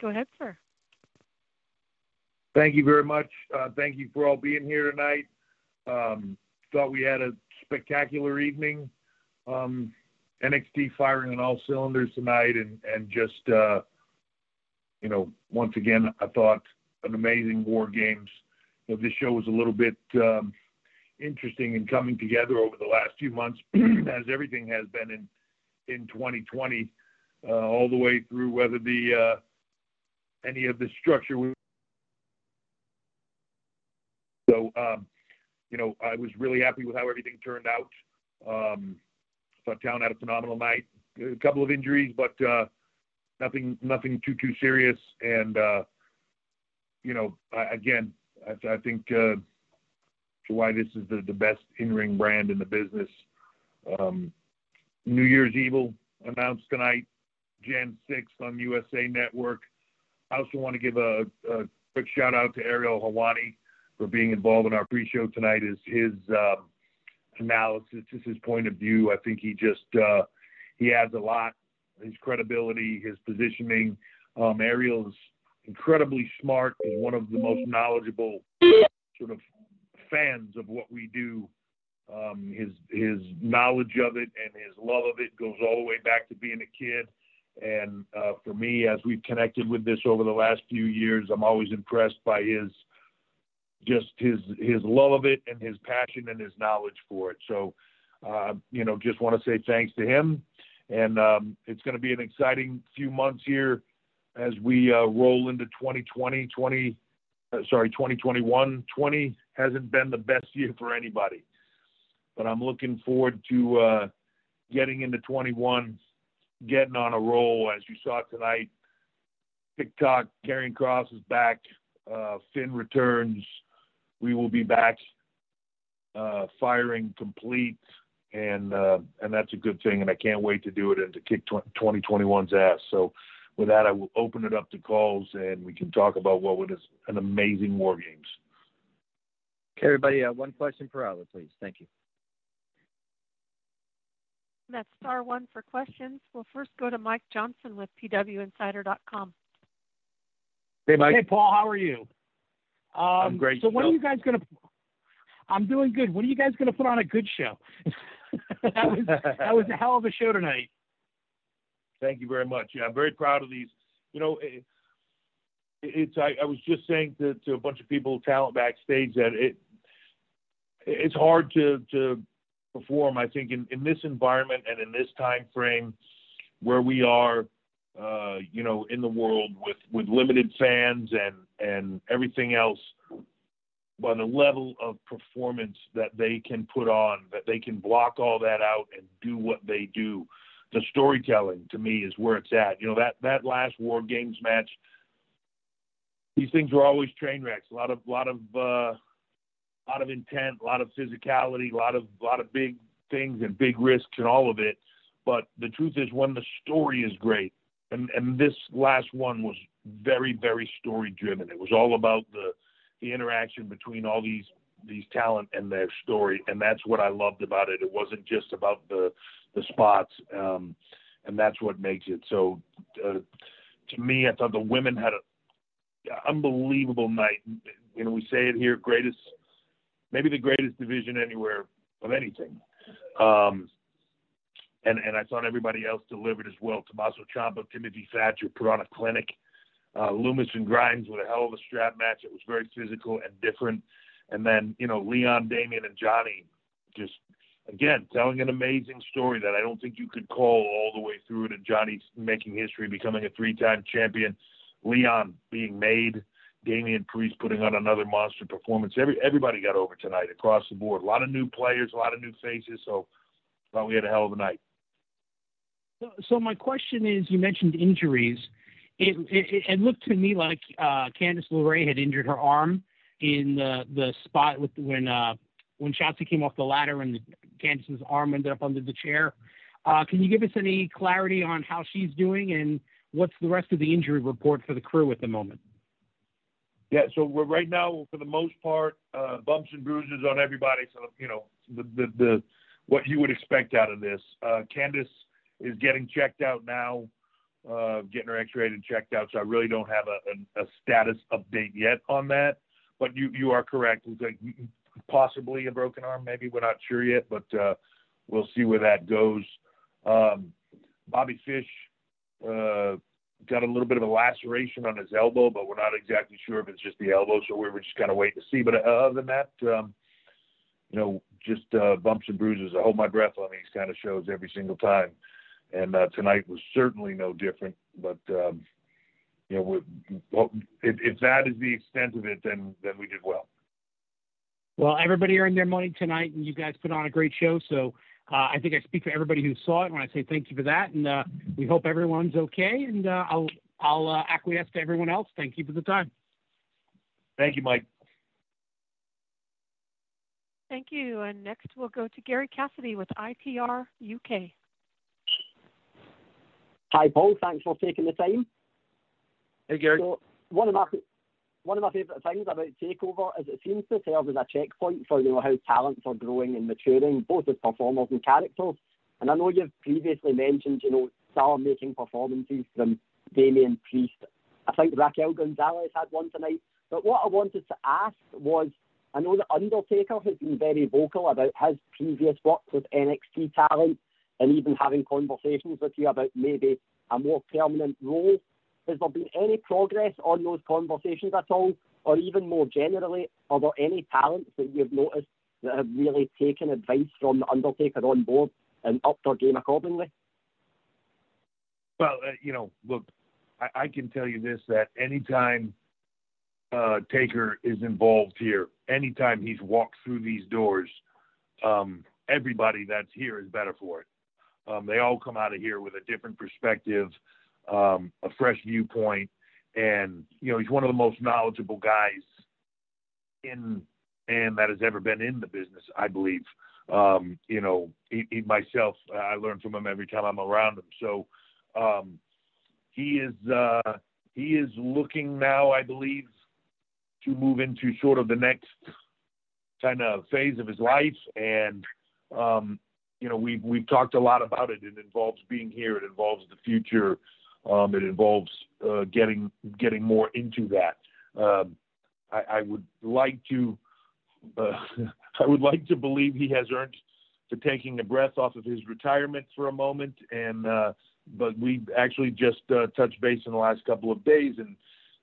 Go ahead, sir. Thank you very much. Uh, thank you for all being here tonight. Um, thought we had a spectacular evening. Um, NXT firing on all cylinders tonight, and just uh, you know, once again, I thought an amazing War Games. You know, this show was a little bit um, interesting in coming together over the last few months, as everything has been in in 2020, uh, all the way through whether the any of the structure. So, um, you know, I was really happy with how everything turned out. Um, thought Town had a phenomenal night. A couple of injuries, but uh, nothing, nothing too too serious. And uh, you know, I, again, I, I think uh, why this is the, the best in-ring brand in the business. Um, New Year's Evil announced tonight, Jan 6th on USA Network. I also want to give a, a quick shout out to Ariel Helwani for being involved in our pre-show tonight. Is his um, analysis, his point of view. I think he just uh, he adds a lot. His credibility, his positioning. Um, Ariel's incredibly smart. He's one of the most knowledgeable sort of fans of what we do. Um, his his knowledge of it and his love of it goes all the way back to being a kid. And uh, for me, as we've connected with this over the last few years, I'm always impressed by his just his his love of it and his passion and his knowledge for it. So, uh, you know, just want to say thanks to him. And um, it's going to be an exciting few months here as we uh, roll into 2020, 20, uh, sorry, 2021. 20 hasn't been the best year for anybody, but I'm looking forward to uh, getting into 21 getting on a roll, as you saw tonight. TikTok, Karrion Kross is back. Uh, Finn returns. We will be back uh, firing complete, and uh, and that's a good thing. And I can't wait to do it and to kick 2021's ass. So, with that, I will open it up to calls, and we can talk about what was an amazing War Games. Okay, everybody, uh, one question per hour, please. Thank you. That's star one for questions. We'll first go to Mike Johnson with PWInsider.com. Hey, Mike. Hey, Paul. How are you? Um, I'm great. So when are you guys going to? I'm doing good. When are you guys going to put on a good show? that was that was a hell of a show tonight. Thank you very much. Yeah, I'm very proud of these. You know, it, it's I, I was just saying to, to a bunch of people, talent backstage, that it it's hard to to perform. I think in, in this environment and in this time frame where we are, uh, you know, in the world with, with limited fans and, and everything else, by the level of performance that they can put on, that they can block all that out and do what they do. The storytelling to me is where it's at. You know, that, that last War Games match, these things were always train wrecks. A lot of, lot of, uh, a lot of intent, a lot of physicality, a lot of a lot of big things and big risks and all of it. But the truth is, when the story is great, and and this last one was very, very story driven. It was all about the the interaction between all these these talent and their story, and that's what I loved about it. It wasn't just about the the spots, um, and that's what makes it so. Uh, to me, I thought the women had an unbelievable night. You know, we say it here, greatest, maybe the greatest division anywhere of anything. Um, and and I thought everybody else delivered as well. Tommaso Ciampa, Timothy Thatcher put on a clinic. Uh, Lumis and Grimes with a hell of a strap match. It was very physical and different. And then you know Leon, Damian, and Johnny just again telling an amazing story that I don't think you could call all the way through it. And Johnny making history, becoming a three-time champion. Leon being made. Damian Priest putting on another monster performance. Every everybody got over tonight across the board. A lot of new players, a lot of new faces. So thought we had a hell of a night. So, so my question is, you mentioned injuries. It, it, it looked to me like uh, Candice LeRae had injured her arm in the the spot with when uh, when Shotzi came off the ladder and Candice's arm ended up under the chair. Uh, can you give us any clarity on how she's doing and what's the rest of the injury report for the crew at the moment? Yeah, so we're right now for the most part uh, bumps and bruises on everybody. So you know the the, the what you would expect out of this. Uh, Candice is getting checked out now, uh, getting her X-rayed and checked out. So I really don't have a, a, a status update yet on that. But you you are correct. It's like possibly a broken arm. Maybe we're not sure yet, but uh, we'll see where that goes. Um, Bobby Fish uh, got a little bit of a laceration on his elbow, but we're not exactly sure if it's just the elbow. So we were just kind of waiting to see. But uh, other than that, um, you know, just uh, bumps and bruises. I hold my breath on these kind of shows every single time, and uh, tonight was certainly no different. But um, you know, if, if that is the extent of it, then then we did well. Well, everybody earned their money tonight, and you guys put on a great show. So uh, I think I speak for everybody who saw it when I say thank you for that, and uh, we hope everyone's okay. And uh, I'll I'll uh, acquiesce to everyone else. Thank you for the time. Thank you, Mike. Thank you. And next we'll go to Gary Cassidy with ITR UK. Hi, Paul. Thanks for taking the time. Hey, Gary. So one of my one of my favourite things about Takeover is it seems to serve as a checkpoint for you know how talents are growing and maturing, both as performers and characters. And I know you've previously mentioned, you know, star-making performances from Damian Priest. I think Raquel Gonzalez had one tonight. But what I wanted to ask was, I know that Undertaker has been very vocal about his previous work with NXT talent and even having conversations with you about maybe a more permanent role has there been any progress on those conversations at all? Or even more generally, are there any talents that you've noticed that have really taken advice from The Undertaker on board and upped their game accordingly? Well, uh, you know, look, I, can tell you this that anytime uh, Taker is involved here, anytime he's walked through these doors, um, everybody that's here is better for it. Um, they all come out of here with a different perspective um, a fresh viewpoint, and you know he's one of the most knowledgeable guys in and that has ever been in the business, I believe. Um, you know, he, he, myself, I learn from him every time I'm around him. So um, he is uh, he is looking now, I believe, to move into sort of the next kind of phase of his life, and um, you know, we've we've talked a lot about it. It involves being here. It involves the future. Um, it involves uh, getting getting more into that. Um, I, I, would like to uh, I would like to believe he has earned to taking a breath off of his retirement for a moment, and uh, but we actually just uh, touched base in the last couple of days, and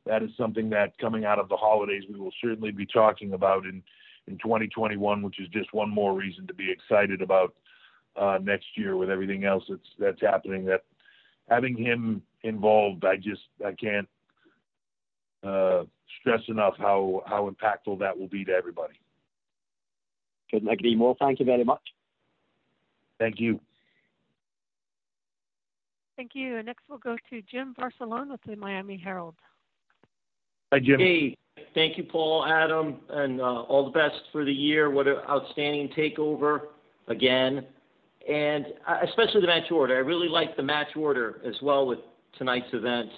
that is something that coming out of the holidays we will certainly be talking about in in 2021, which is just one more reason to be excited about uh, next year with everything else that's that's happening. That having him involved, I just I can't uh, stress enough how how impactful that will be to everybody. Couldn't agree more. Thank you very much. Thank you. Thank you. And next we'll go to Jim Varsallone with the Miami Herald. Hi, Jim. Hey, thank you, Paul, Adam, and uh, all the best for the year. What an outstanding takeover again and uh, especially the match order. I really like the match order as well with tonight's event.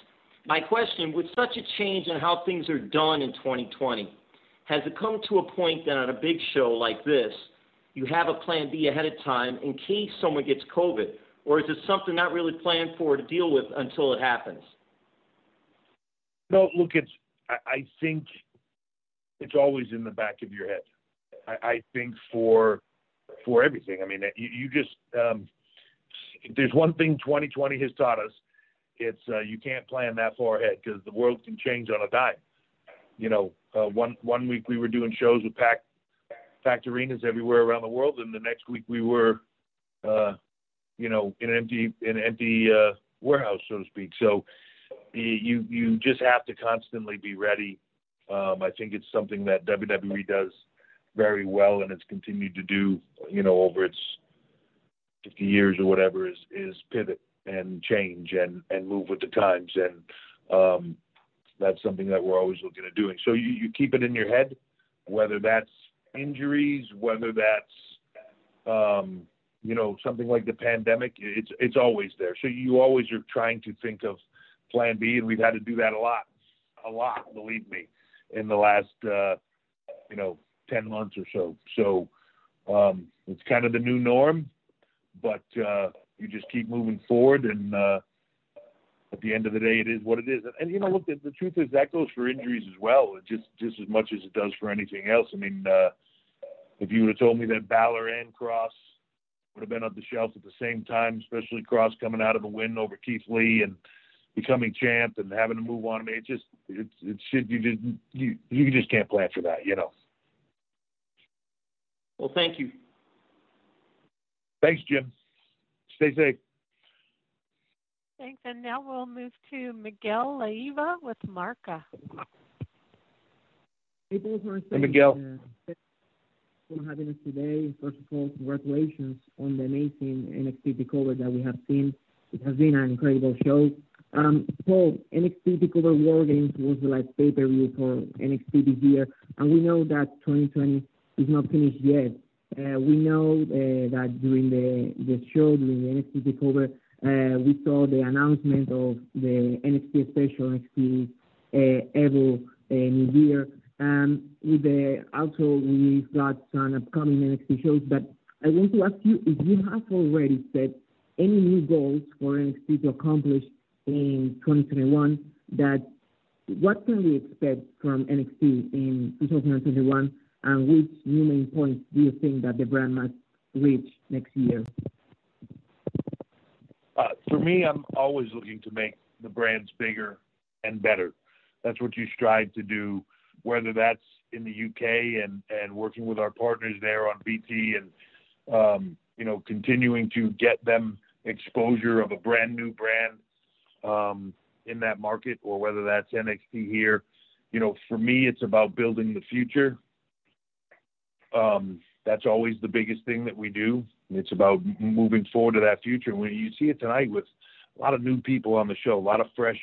My question, with such a change in how things are done in 2020, has it come to a point that on a big show like this, you have a plan B ahead of time in case someone gets COVID? Or is it something not really planned for to deal with until it happens? No, look, it's. I, think it's always in the back of your head. I, I think for for everything. I mean, you, you just um, there's one thing 2020 has taught us. It's uh, you can't plan that far ahead because the world can change on a dime. You know, uh, one one week we were doing shows with packed packed arenas everywhere around the world, and the next week we were, uh, you know, in an empty in an empty uh, warehouse, so to speak. So you you just have to constantly be ready. Um, I think it's something that WWE does very well, and it's continued to do, you know, over its 50 years or whatever, is is pivot and change and and move with the times, and um, that's something that we're always looking at doing. So you, you keep it in your head, whether that's injuries, whether that's um, you know something like the pandemic. It's it's always there. So you always are trying to think of Plan B, and we've had to do that a lot, a lot. Believe me, in the last uh, you know ten months or so. So um, it's kind of the new norm, but uh, you just keep moving forward, and uh, at the end of the day, it is what it is. And, and you know, look, the, the, truth is that goes for injuries as well, just just as much as it does for anything else. I mean, uh, if you would have told me that Balor and Kross would have been on the shelf at the same time, especially Kross coming out of a win over Keith Lee and becoming champ and having to move on. I mean, it just it's it's shit you just you you just can't plan for that, you know. Well, thank you. Thanks, Jim. Stay safe. Thanks. And now we'll move to Miguel Leiva with Marca. Hey, both hey, Miguel. Uh, for having us today. First of all, congratulations on the amazing NXT takeover that we have seen. It has been an incredible show. Um, Paul, NXT takeover War Games was the last pay-per-view for NXT this year, and we know that 2020 is not finished yet. Uh, we know uh, that during the, the show, during the NXT takeover, uh, we saw the announcement of the NXT special, NXT Evo New Year. Um, with the, also, we've got some upcoming NXT shows, but I want to ask you if you have already set any new goals for NXT to accomplish in 2021 that what can we expect from NXT in 2021 and which new main points do you think that the brand must reach next year? Uh, for me, I'm always looking to make the brands bigger and better. That's what you strive to do, whether that's in the UK and, and working with our partners there on BT and, um, you know, continuing to get them exposure of a brand new brand um, in that market or whether that's NXT here. You know, for me, it's about building the future um, that's always the biggest thing that we do. It's about moving forward to that future. When you see it tonight with a lot of new people on the show, a lot of fresh,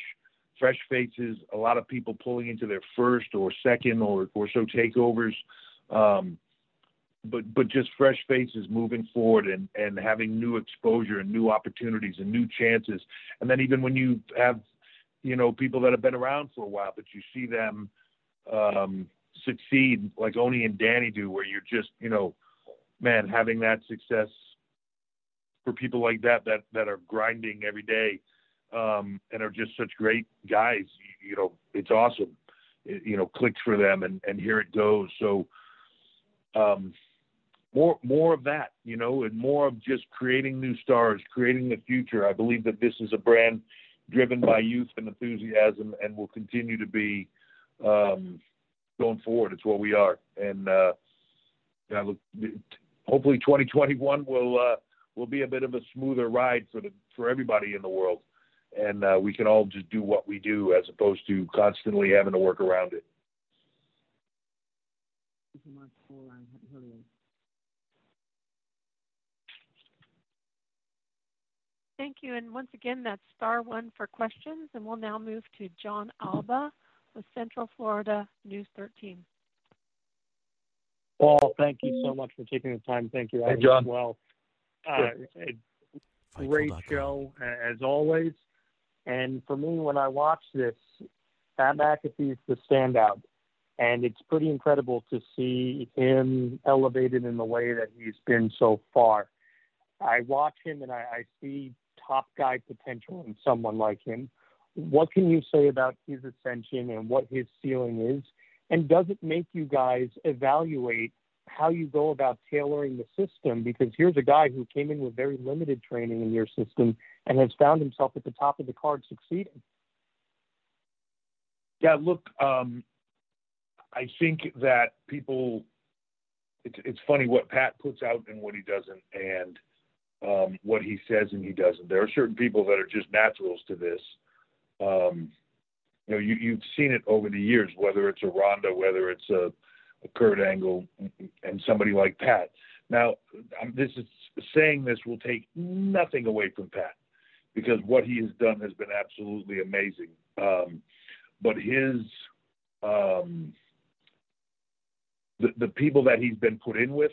fresh faces, a lot of people pulling into their first or second or or so takeovers. Um, but but just fresh faces moving forward and and having new exposure and new opportunities and new chances. And then even when you have, you know, people that have been around for a while, but you see them um, succeed like Oney and Danny do, where you're just, you know, man, having that success for people like that that that are grinding every day um, and are just such great guys. You, you know, it's awesome. It, you know, clicks for them, and and here it goes. So. Um, more more of that, you know, and more of just creating new stars, creating the future. I believe that this is a brand driven by youth and enthusiasm, and will continue to be um, going forward. It's what we are, and uh, yeah, look, hopefully 2021 will uh, will be a bit of a smoother ride for the for everybody in the world, and uh, we can all just do what we do as opposed to constantly having to work around it. Thank you. And once again, that's star one for questions. And we'll now move to John Alba with Central Florida News 13. Paul, thank you so much for taking the time. Thank you, hey, John. as well. Uh, great show as always. And for me, when I watch this, Pat McAfee is the standout. And it's pretty incredible to see him elevated in the way that he's been so far. I watch him and I, I see top guy potential in someone like him. What can you say about his ascension and what his ceiling is? And does it make you guys evaluate how you go about tailoring the system? Because here's a guy who came in with very limited training in your system and has found himself at the top of the card succeeding. Yeah, look, um, I think that people, it's, it's funny what Pat puts out and what he doesn't, and um, what he says and he doesn't. There are certain people that are just naturals to this. Um, you know, you, you've seen it over the years, whether it's a Ronda, whether it's a, a Kurt Angle, and somebody like Pat. Now, um, this is saying this will take nothing away from Pat because what he has done has been absolutely amazing. Um, but his um, the, the people that he's been put in with,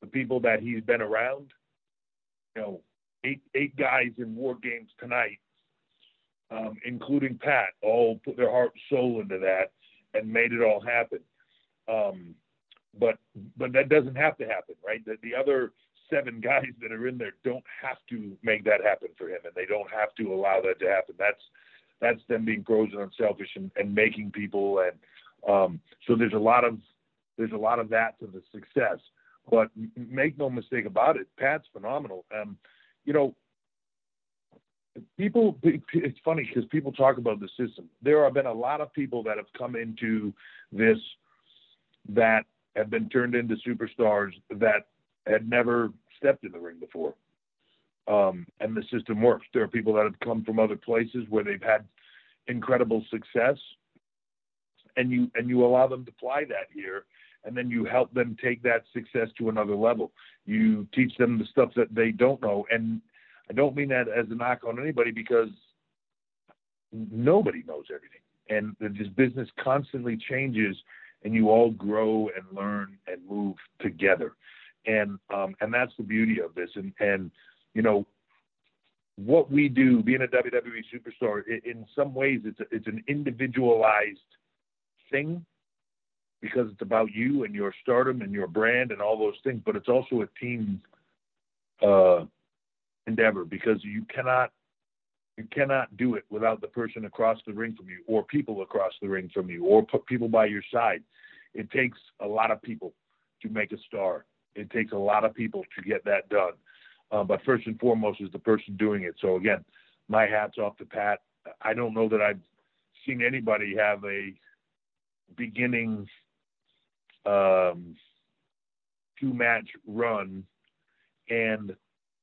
the people that he's been around, you know, eight eight guys in war games tonight, um, including Pat, all put their heart and soul into that and made it all happen. Um, but but that doesn't have to happen, right? The, the other seven guys that are in there don't have to make that happen for him, and they don't have to allow that to happen. That's that's them being pros and unselfish and, and making people and um, so there's a lot of there's a lot of that to the success. But make no mistake about it, Pat's phenomenal. Um, you know, people. It's funny because people talk about the system. There have been a lot of people that have come into this that have been turned into superstars that had never stepped in the ring before. Um, and the system works. There are people that have come from other places where they've had incredible success, and you and you allow them to apply that here, and then you help them take that success to another level. You teach them the stuff that they don't know, and I don't mean that as a knock on anybody because nobody knows everything, and this business constantly changes, and you all grow and learn and move together, and um, and that's the beauty of this, and and you know what we do, being a WWE superstar, in some ways it's a, it's an individualized thing because it's about you and your stardom and your brand and all those things, but it's also a team uh, endeavor because you cannot you cannot do it without the person across the ring from you or people across the ring from you or people by your side. It takes a lot of people to make a star. It takes a lot of people to get that done. Uh, but first and foremost is the person doing it. So again, my hats off to Pat. I don't know that I've seen anybody have a beginning um, two match run and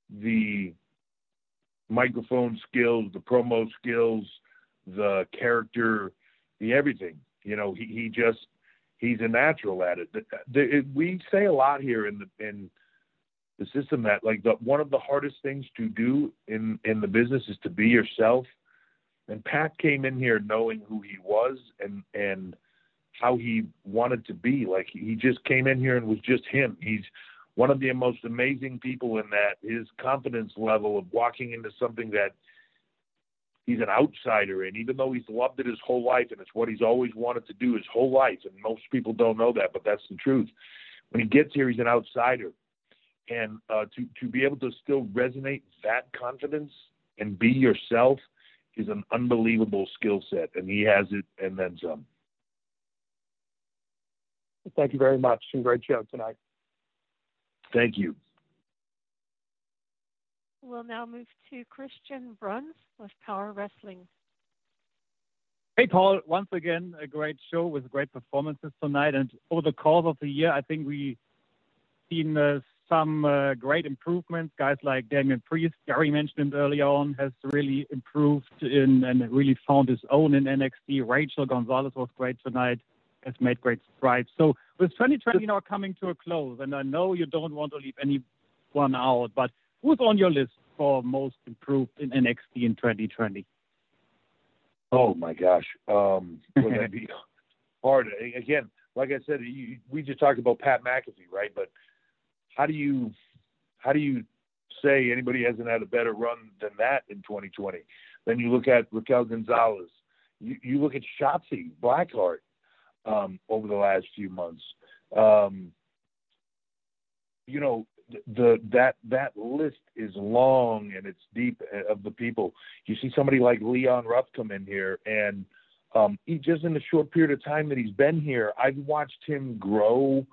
the microphone skills, the promo skills, the character, the everything. You know, he, he just he's a natural at it. The, the, we say a lot here in the in the system that like the one of the hardest things to do in in the business is to be yourself. And Pat came in here knowing who he was and and how he wanted to be. Like he just came in here and was just him. He's one of the most amazing people in that his confidence level of walking into something that he's an outsider in, even though he's loved it his whole life and it's what he's always wanted to do his whole life. And most people don't know that, but that's the truth. When he gets here, he's an outsider. And uh, to, to be able to still resonate that confidence and be yourself is an unbelievable skill set. And he has it and then some. Thank you very much and great show tonight. Thank you. We'll now move to Christian Bruns with Power Wrestling. Hey, Paul, once again, a great show with great performances tonight. And over the course of the year, I think we've seen uh, some uh, great improvements. Guys like Damian Priest, Gary mentioned him earlier on, has really improved in, and really found his own in NXT. Rachel Gonzalez was great tonight has made great strides. So with 2020 now coming to a close, and I know you don't want to leave anyone out, but who's on your list for most improved in NXT in 2020? Oh my gosh, um, would that be hard? Again, like I said, you, we just talked about Pat McAfee, right? But how do you how do you say anybody hasn't had a better run than that in 2020? Then you look at Raquel Gonzalez. You, you look at Shotzi Blackheart um, over the last few months. Um, you know, the that that list is long and it's deep uh, of the people. You see somebody like Leon Ruff come in here, and um, he just in the short period of time that he's been here, I've watched him grow.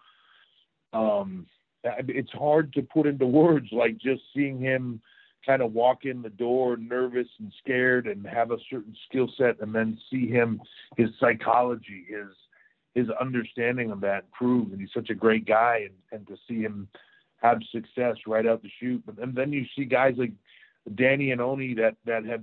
Um, it's hard to put into words, like just seeing him kind of walk in the door nervous and scared and have a certain skill set, and then see him his psychology, his his understanding of that improve, and he's such a great guy, and and to see him have success right out the chute. But and then you see guys like Danny and Oney that that have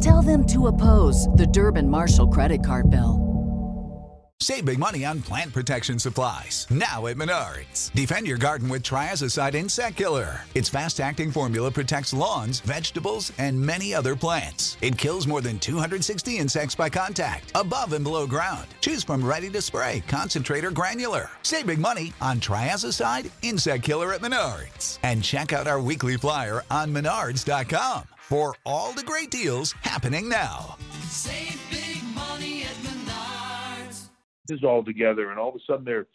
Tell them to oppose the Durbin Marshall credit card bill. Save big money on plant protection supplies. Now at Menards. Defend your garden with Triazicide Insect Killer. Its fast acting formula protects lawns, vegetables, and many other plants. It kills more than 260 insects by contact, above and below ground. Choose from ready to spray, concentrate, or granular. Save big money on Triazicide Insect Killer at Menards. And check out our weekly flyer on Menards.com for all the great deals happening now. Save big money at Menards. This all together, and all of a sudden they're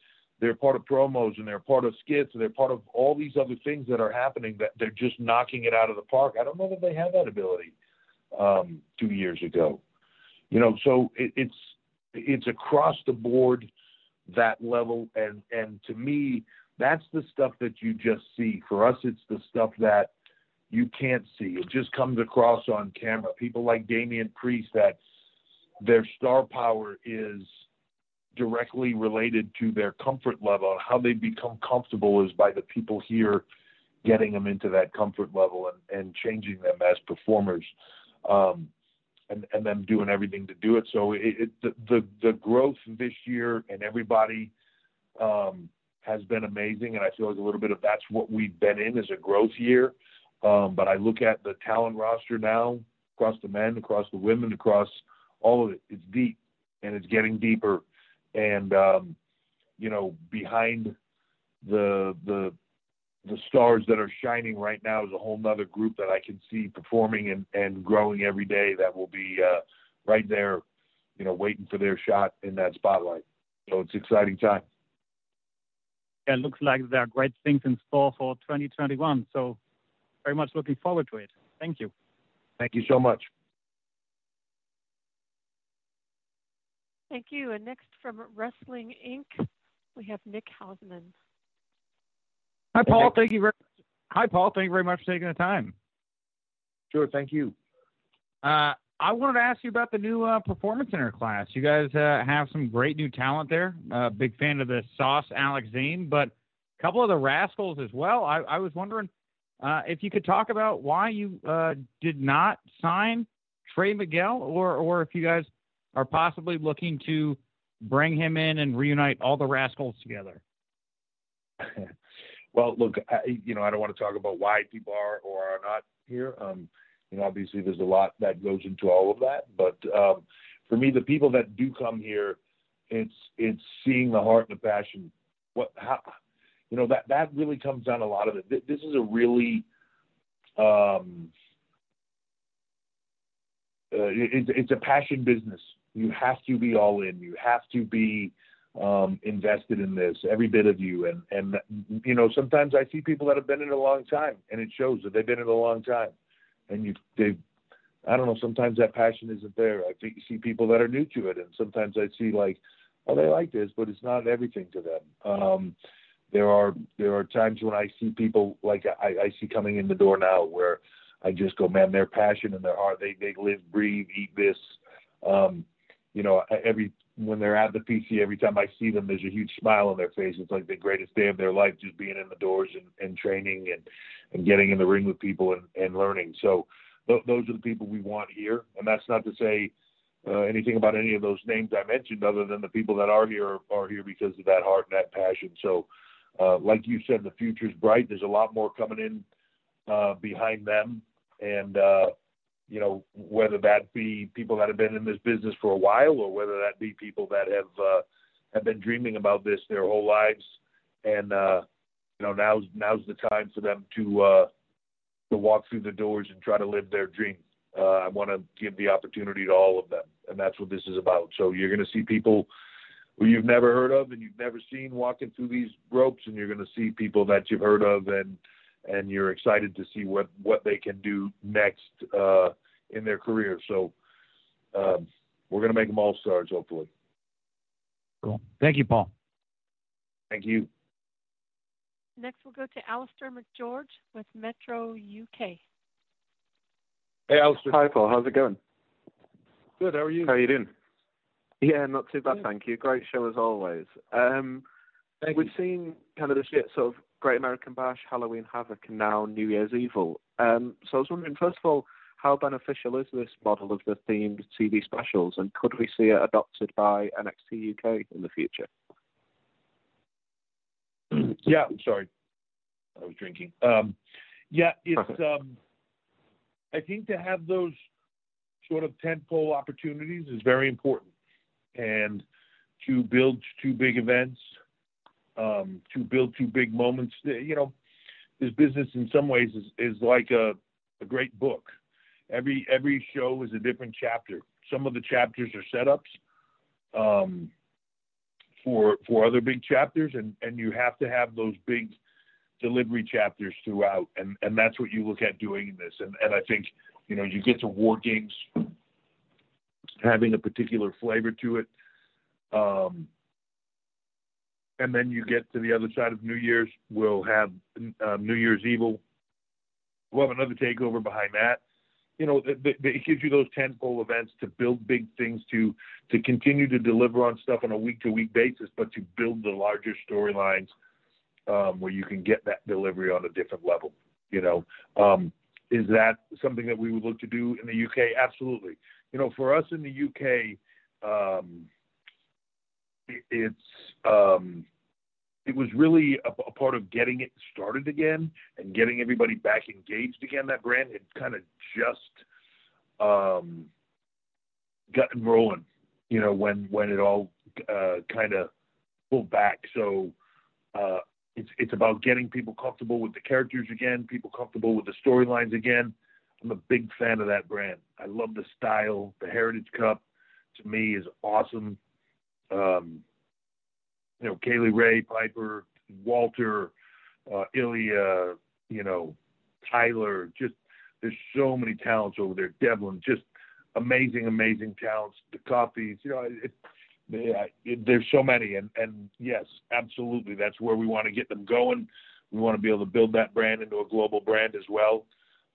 they're part of promos and they're part of skits and they're part of all these other things that are happening that they're just knocking it out of the park. I don't know that they had that ability um, two years ago. You know, so it, it's it's across the board that level, and and to me, that's the stuff that you just see. For us, it's the stuff that you can't see. It just comes across on camera. People like Damian Priest, that their star power is directly related to their comfort level. How they become comfortable is by the people here getting them into that comfort level and, and changing them as performers. Um, and, and them doing everything to do it. So it, it, the, the the growth this year and everybody um, has been amazing, and I feel like a little bit of that's what we've been in as a growth year. Um, but I look at the talent roster now across the men, across the women, across all of it. It's deep and it's getting deeper. And um, you know, behind the the the stars that are shining right now is a whole nother group that I can see performing and, and growing every day that will be uh, right there, you know, waiting for their shot in that spotlight. So it's exciting time. Yeah, it looks like there are great things in store for 2021. So very much looking forward to it. Thank you. Thank you so much. Thank you. And next from Wrestling Inc., we have Nick Hausman. Hi, Paul. Thank you very. Hi, Paul. Thank you very much for taking the time. Sure. Thank you. Uh, I wanted to ask you about the new uh, performance center class. You guys uh, have some great new talent there. Uh, big fan of the Sauce Alex Zayne, but a couple of the Rascals as well. I, I was wondering uh, if you could talk about why you uh, did not sign Trey Miguel, or or if you guys are possibly looking to bring him in and reunite all the rascals together. well, look, I, you know, I don't want to talk about why people are or are not here. Um, you know, obviously there's a lot that goes into all of that, but um, for me, the people that do come here, it's it's seeing the heart and the passion. What how you know that that really comes down a lot of it. This is a really um, uh, it, it's a passion business. You have to be all in. You have to be um, invested in this, every bit of you. And and you know, sometimes I see people that have been in a long time, and it shows that they've been in a long time. And you, they, I don't know. Sometimes that passion isn't there. I think you see people that are new to it, and sometimes I see like, oh, they like this, but it's not everything to them. Um, there are there are times when I see people like I, I see coming in the door now where I just go, man, their passion and their heart, they they live, breathe, eat this. Um, you know, every when they're at the PC, every time I see them, there's a huge smile on their face. It's like the greatest day of their life, just being in the doors and, and training and and getting in the ring with people and, and learning. So th- those are the people we want here, and that's not to say uh, anything about any of those names I mentioned, other than the people that are here are, are here because of that heart and that passion. So, uh, like you said, the future's bright. There's a lot more coming in uh, behind them, and uh, you know whether that be people that have been in this business for a while, or whether that be people that have uh, have been dreaming about this their whole lives, and uh, you know now's now's the time for them to uh, to walk through the doors and try to live their dream. Uh, I want to give the opportunity to all of them, and that's what this is about. So you're going to see people who you've never heard of and you've never seen walking through these ropes, and you're going to see people that you've heard of and and you're excited to see what what they can do next uh, in their career. So um, we're going to make them all stars, hopefully. Cool. Thank you, Paul. Thank you. Next, we'll go to Alistair McGeorge with Metro UK. Hey, Alistair. Hi, Paul. How's it going? Good. How are you? How are you doing? Yeah, not too bad, thank you. Great show as always. Um, we've seen kind of the year, sort of Great American Bash, Halloween Havoc, and now New Year's Evil. Um, so I was wondering, first of all, how beneficial is this model of the themed TV specials, and could we see it adopted by NXT UK in the future? Yeah, I'm sorry. I was drinking. Um, yeah, it's. Um, I think to have those sort of tentpole opportunities is very important, and to build two big events, um, to build two big moments. You know, this business in some ways is, is like a, a great book. Every every show is a different chapter. Some of the chapters are setups. Um, for for other big chapters and and you have to have those big delivery chapters throughout and and that's what you look at doing in this and and I think you know you get to war games having a particular flavor to it um and then you get to the other side of New Year's we'll have um, New Year's Evil we'll have another takeover behind that you know, it, it gives you those tentpole events to build big things, to to continue to deliver on stuff on a week to week basis, but to build the larger storylines um, where you can get that delivery on a different level. You know, um, is that something that we would look to do in the UK? Absolutely. You know, for us in the UK, um, it, it's um, it was really a, a, part of getting it started again and getting everybody back engaged again. That brand had kind of just um, gotten rolling, you know, when when it all uh, kind of pulled back. So uh, it's it's about getting people comfortable with the characters again, people comfortable with the storylines again. I'm a big fan of that brand. I love the style. The Heritage Cup to me is awesome. Um, you know, Kay Lee Ray, Piper, Walter, uh, Ilya, you know, Tyler. Just there's so many talents over there. Devlin, just amazing, amazing talents. The Coffeys, you know, it, it, there's so many, and and yes, absolutely, that's where we want to get them going. We want to be able to build that brand into a global brand as well.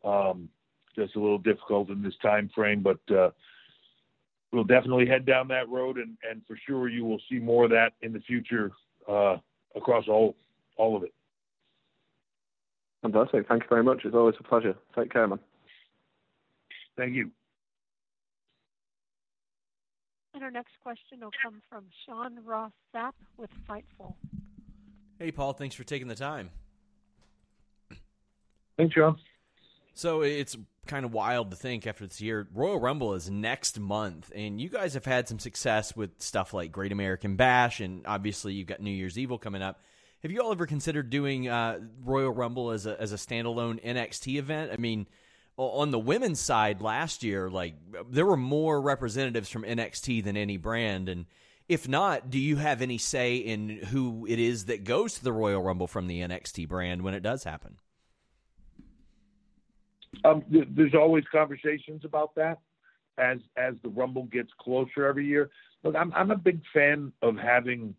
Um, just a little difficult in this time frame, but uh, we'll definitely head down that road, and, and for sure you will see more of that in the future uh, across all all of it. Fantastic. Thank you very much. It's always a pleasure. Take care, man. Thank you. And our next question will come from Sean Ross Sapp with Fightful. Hey, Paul. Thanks for taking the time. Thanks, Sean. So it's kind of wild to think after this year, Royal Rumble is next month, and you guys have had some success with stuff like Great American Bash, and obviously you've got New Year's Evil coming up. Have you all ever considered doing uh, Royal Rumble as a as a standalone NXT event? I mean, on the women's side last year, like there were more representatives from NXT than any brand, and if not, do you have any say in who it is that goes to the Royal Rumble from the NXT brand when it does happen? Um, th- there's always conversations about that as as the Rumble gets closer every year. Look, I'm I'm a big fan of having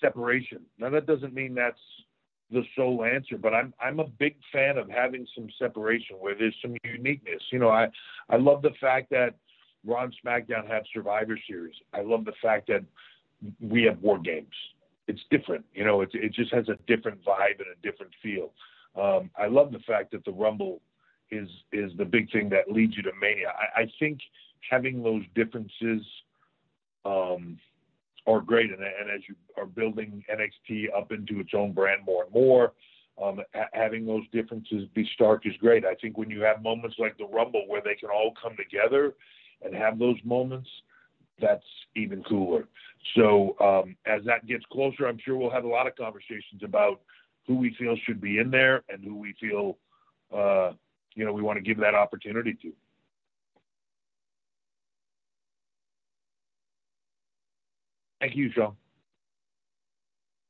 separation. Now that doesn't mean that's the sole answer, but I'm I'm a big fan of having some separation where there's some uniqueness. You know, I I love the fact that Raw and SmackDown have Survivor Series. I love the fact that we have War Games. It's different. You know, it it just has a different vibe and a different feel. Um, I love the fact that the Rumble is is the big thing that leads you to Mania. I, I think having those differences um, are great. And, and as you are building NXT up into its own brand more and more, um, ha- having those differences be stark is great. I think when you have moments like the Rumble where they can all come together and have those moments, that's even cooler. So um, as that gets closer, I'm sure we'll have a lot of conversations about who we feel should be in there and who we feel, uh, you know, we want to give that opportunity to. Thank you, Sean.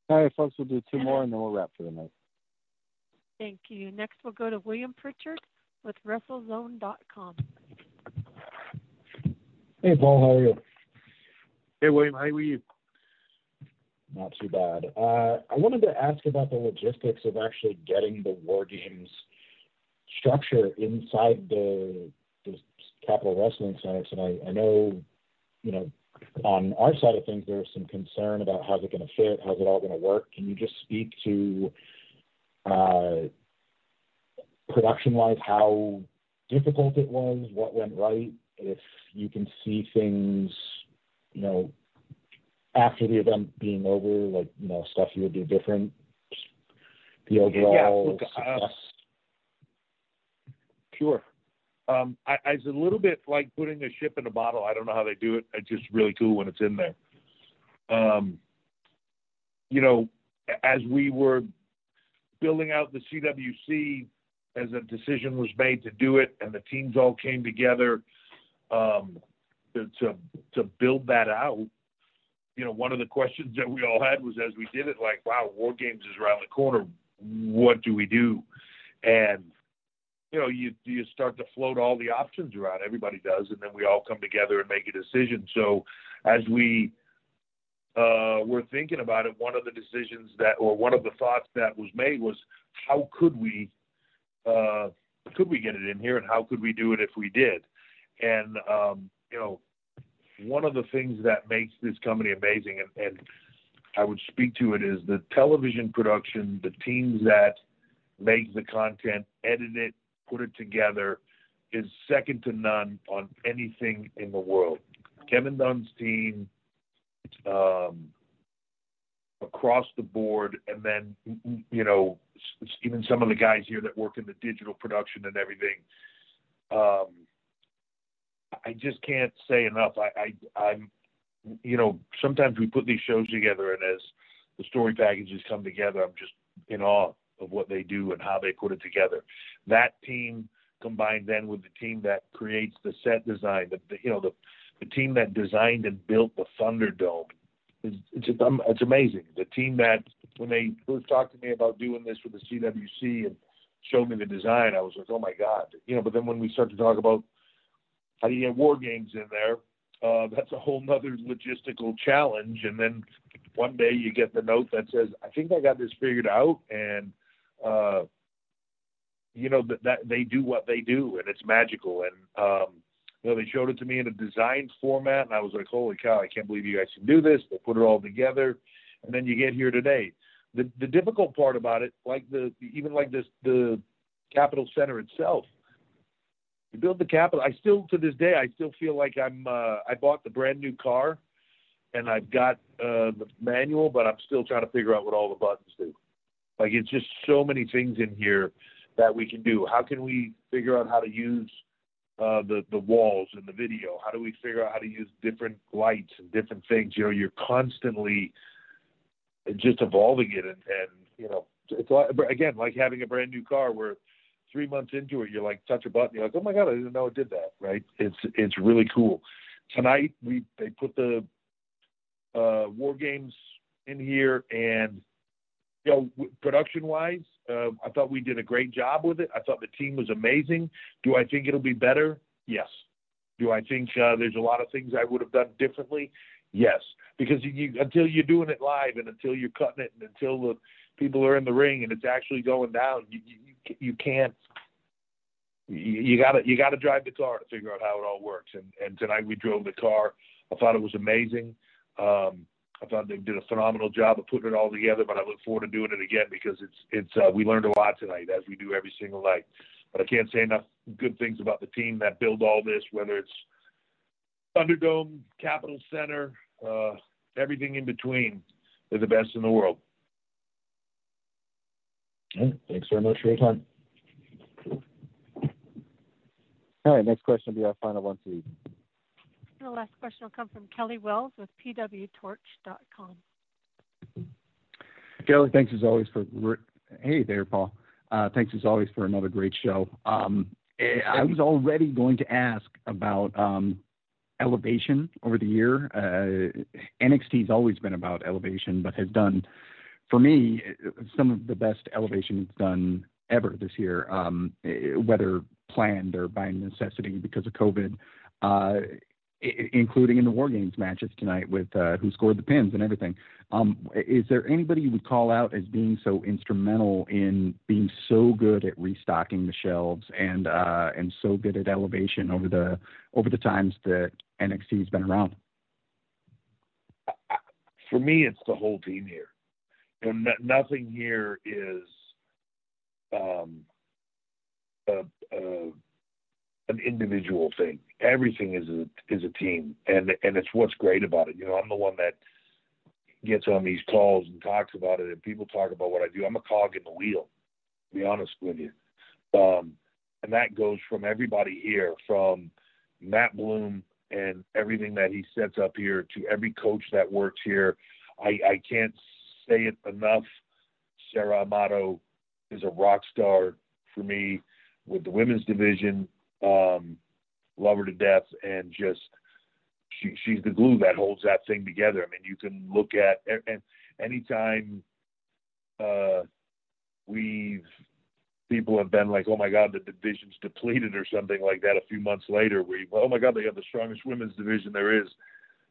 All right, folks, we'll do two more and then we'll wrap for the night. Thank you. Next, we'll go to William Pritchard with WrestleZone.com. Hey, Paul, how are you? Hey, William, how are you? Not too bad. Uh, I wanted to ask about the logistics of actually getting the War Games structure inside the, the Capitol Wrestling Center. And I, I know, you know, on our side of things, there's some concern about how's it going to fit, how's it all going to work. Can you just speak to uh, production-wise how difficult it was, what went right, if you can see things, you know, after the event being over, like you know stuff you would do different, the overall look, uh, success. Sure. Um, I, I- it's a little bit like putting a ship in a bottle. I don't know how they do it. It's just really cool when it's in there. Um, you know, as we were building out the CWC, as a decision was made to do it, and the teams all came together um, to, to to build that out. You know, one of the questions that we all had was as we did it, like, wow, War Games is around the corner. What do we do? And you know, you you start to float all the options around. Everybody does, and then we all come together and make a decision. So, as we uh, were thinking about it, one of the decisions that, or one of the thoughts that was made was, how could we, uh, could we get it in here, and how could we do it if we did? And um, you know, one of the things that makes this company amazing, and, and I would speak to it, is the television production, the teams that make the content, edit it, put it together, is second to none on anything in the world. Kevin Dunn's team, um, across the board, and then you know even some of the guys here that work in the digital production and everything. Um, I just can't say enough. I, I I'm you know sometimes we put these shows together, and as the story packages come together, I'm just in awe of what they do and how they put it together. That team combined then with the team that creates the set design, the, the you know the the team that designed and built the Thunderdome. It's, it's, um, it's amazing. The team that, when they first talked to me about doing this for the CWC and showed me the design, I was like, oh my God. You know, but then when we start to talk about how do you get war games in there, uh, that's a whole nother logistical challenge. And then one day you get the note that says, I think I got this figured out. And, uh, you know, that, that they do what they do and it's magical. And, um, you know, they showed it to me in a designed format, and I was like, "Holy cow! I can't believe you guys can do this." They put it all together, and then you get here today. The the difficult part about it, like the even like this the Capitol Center itself, you build the Capitol. I still to this day, I still feel like I'm. Uh, I bought the brand new car, and I've got uh, the manual, but I'm still trying to figure out what all the buttons do. Like it's just so many things in here that we can do. How can we figure out how to use uh, the the walls and the video? How do we figure out how to use different lights and different things? You know, you're constantly just evolving it, and, and you know, it's like, again like having a brand new car where three months into it, you're like touch a button, you're like, oh my god, I didn't know it did that. Right? It's it's really cool. Tonight we they put the uh, war games in here, and you know, production wise, uh, I thought we did a great job with it. I thought the team was amazing. Do I think it'll be better? Yes. Do I think uh, there's a lot of things I would have done differently? Yes. Because you, until you're doing it live and until you're cutting it and until the people are in the ring and it's actually going down, you, you, you can't. You, you gotta you gotta drive the car to figure out how it all works. And and tonight we drove the car. I thought it was amazing. Um, I thought they did a phenomenal job of putting it all together, but I look forward to doing it again because it's it's uh, we learned a lot tonight as we do every single night. But I can't say enough good things about the team that build all this, whether it's Thunderdome, Capitol Center, uh, everything in between. They're the best in the world. Okay, Thanks very much for your time. All right, next question will be our final one for you. The last question will come from Kelly Wells with pwtorch.com. Kelly, thanks as always for. Hey there, Paul. Uh, thanks as always for another great show. Um, I was already going to ask about um, elevation over the year. Uh, NXT's always been about elevation, but has done, for me, some of the best elevation it's done ever this year, um, whether planned or by necessity because of COVID. Uh, including in the War Games matches tonight with uh, who scored the pins and everything. Um, is there anybody you would call out as being so instrumental in being so good at restocking the shelves and uh, and so good at elevation over the over the times that NXT's been around? For me, it's the whole team here. You know, no, nothing here is um, a, a, an individual thing. Everything is a is a team, and and it's what's great about it. You know, I'm the one that gets on these calls and talks about it, and people talk about what I do. I'm a cog in the wheel. To be honest with you, um, and that goes from everybody here, from Matt Bloom and everything that he sets up here to every coach that works here. I, I can't say it enough. Sarah Amato is a rock star for me with the women's division. Um, love her to death, and just she, she's the glue that holds that thing together. I mean, you can look at and anytime uh, we've people have been like, "Oh my God, the division's depleted" or something like that. A few months later, we, "Oh my God, they have the strongest women's division there is."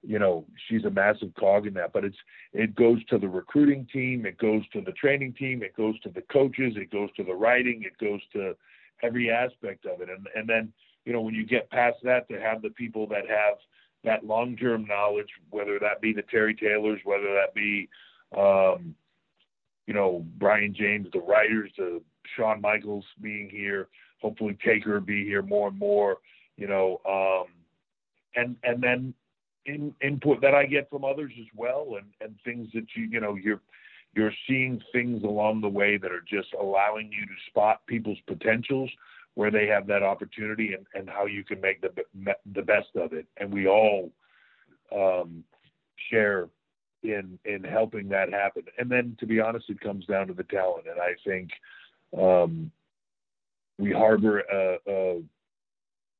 You know, she's a massive cog in that. But it's it goes to the recruiting team, it goes to the training team, it goes to the coaches, it goes to the writing, it goes to every aspect of it. And and then you know when you get past that, to have the people that have that long term knowledge, whether that be the Terry Taylors, whether that be um, you know Brian James, the writers, the Shawn Michaels being here, hopefully Taker be here more and more, you know, um, and and then in, input that I get from others as well, and and things that you you know you're you're seeing things along the way that are just allowing you to spot people's potentials where they have that opportunity and, and how you can make the the best of it. And we all um, share in in helping that happen. And then to be honest it comes down to the talent. And I think um, we harbor a, a,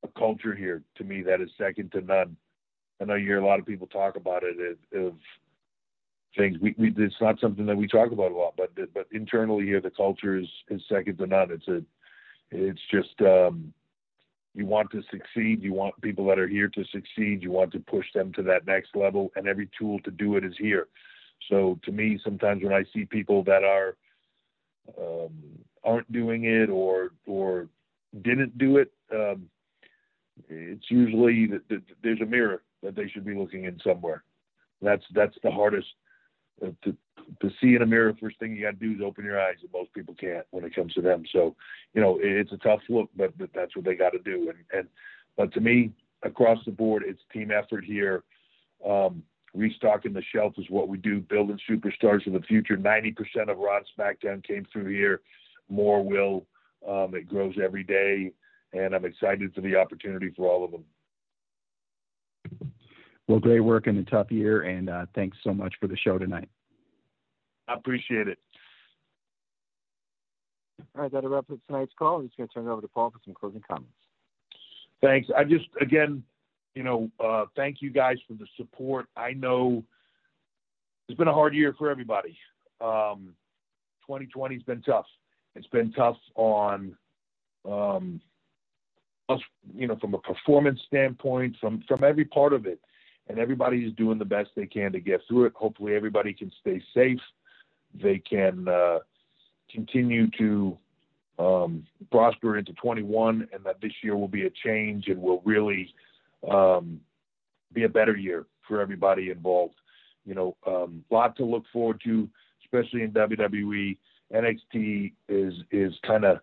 a culture here to me that is second to none. I know you hear a lot of people talk about it of, things. We, we it's not something that we talk about a lot, but but internally here the culture is is second to none. It's a it's just um, you want to succeed. You want people that are here to succeed. You want to push them to that next level, and every tool to do it is here. So to me, sometimes when I see people that are um, aren't doing it or or didn't do it, um, it's usually that, that there's a mirror that they should be looking in somewhere. That's that's the hardest to to see in a mirror. First thing you got to do is open your eyes, and most people can't when it comes to them. So, you know, it's a tough look, but, but that's what they got to do. And and but to me, across the board, it's team effort here. Um, restocking the shelf is what we do. Building superstars for the future. Ninety percent of Raw SmackDown came through here. More will. Um, it grows every day, and I'm excited for the opportunity for all of them. Well, great work in a tough year, and uh, thanks so much for the show tonight. I appreciate it. All right, that'll wrap up tonight's call. I'm just going to turn it over to Paul for some closing comments. Thanks. I just again, you know, uh, thank you guys for the support. I know it's been a hard year for everybody. Um, 2020's been tough. It's been tough on um, us, you know, from a performance standpoint, from from every part of it, and everybody is doing the best they can to get through it. Hopefully, everybody can stay safe. They can uh, continue to um, prosper into 21, and that this year will be a change and will really um, be a better year for everybody involved. You know, a um, lot to look forward to, especially in WWE. NXT is is kind of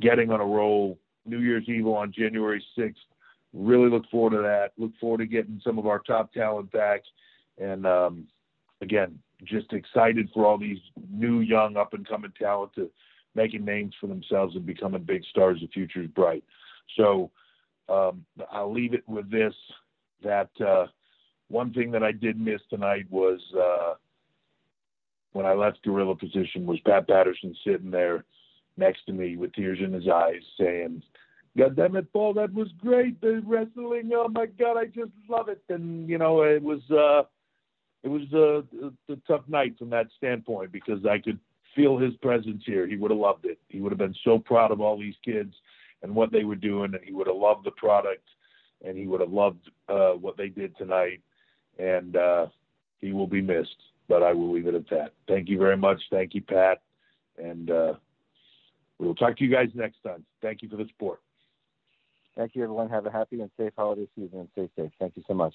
getting on a roll. New Year's Evil on January 6th really look forward to that. Look forward to getting some of our top talent back. And um, again, just excited for all these new, young, up and coming talent to making names for themselves and becoming big stars. The future is bright. So um, I'll leave it with this: that uh, one thing that I did miss tonight was uh, when I left gorilla position was Pat Patterson sitting there next to me with tears in his eyes, saying, "God damn it, Paul, that was great. The wrestling, oh my God, I just love it." And you know, it was. Uh, it was a, a tough night from that standpoint because I could feel his presence here. He would have loved it. He would have been so proud of all these kids and what they were doing, and he would have loved the product, and he would have loved uh, what they did tonight. And uh, he will be missed, but I will leave it at that. Thank you very much. Thank you, Pat, and uh, we will talk to you guys next time. Thank you for the support. Thank you, everyone. Have a happy and safe holiday season and stay safe. Thank you so much.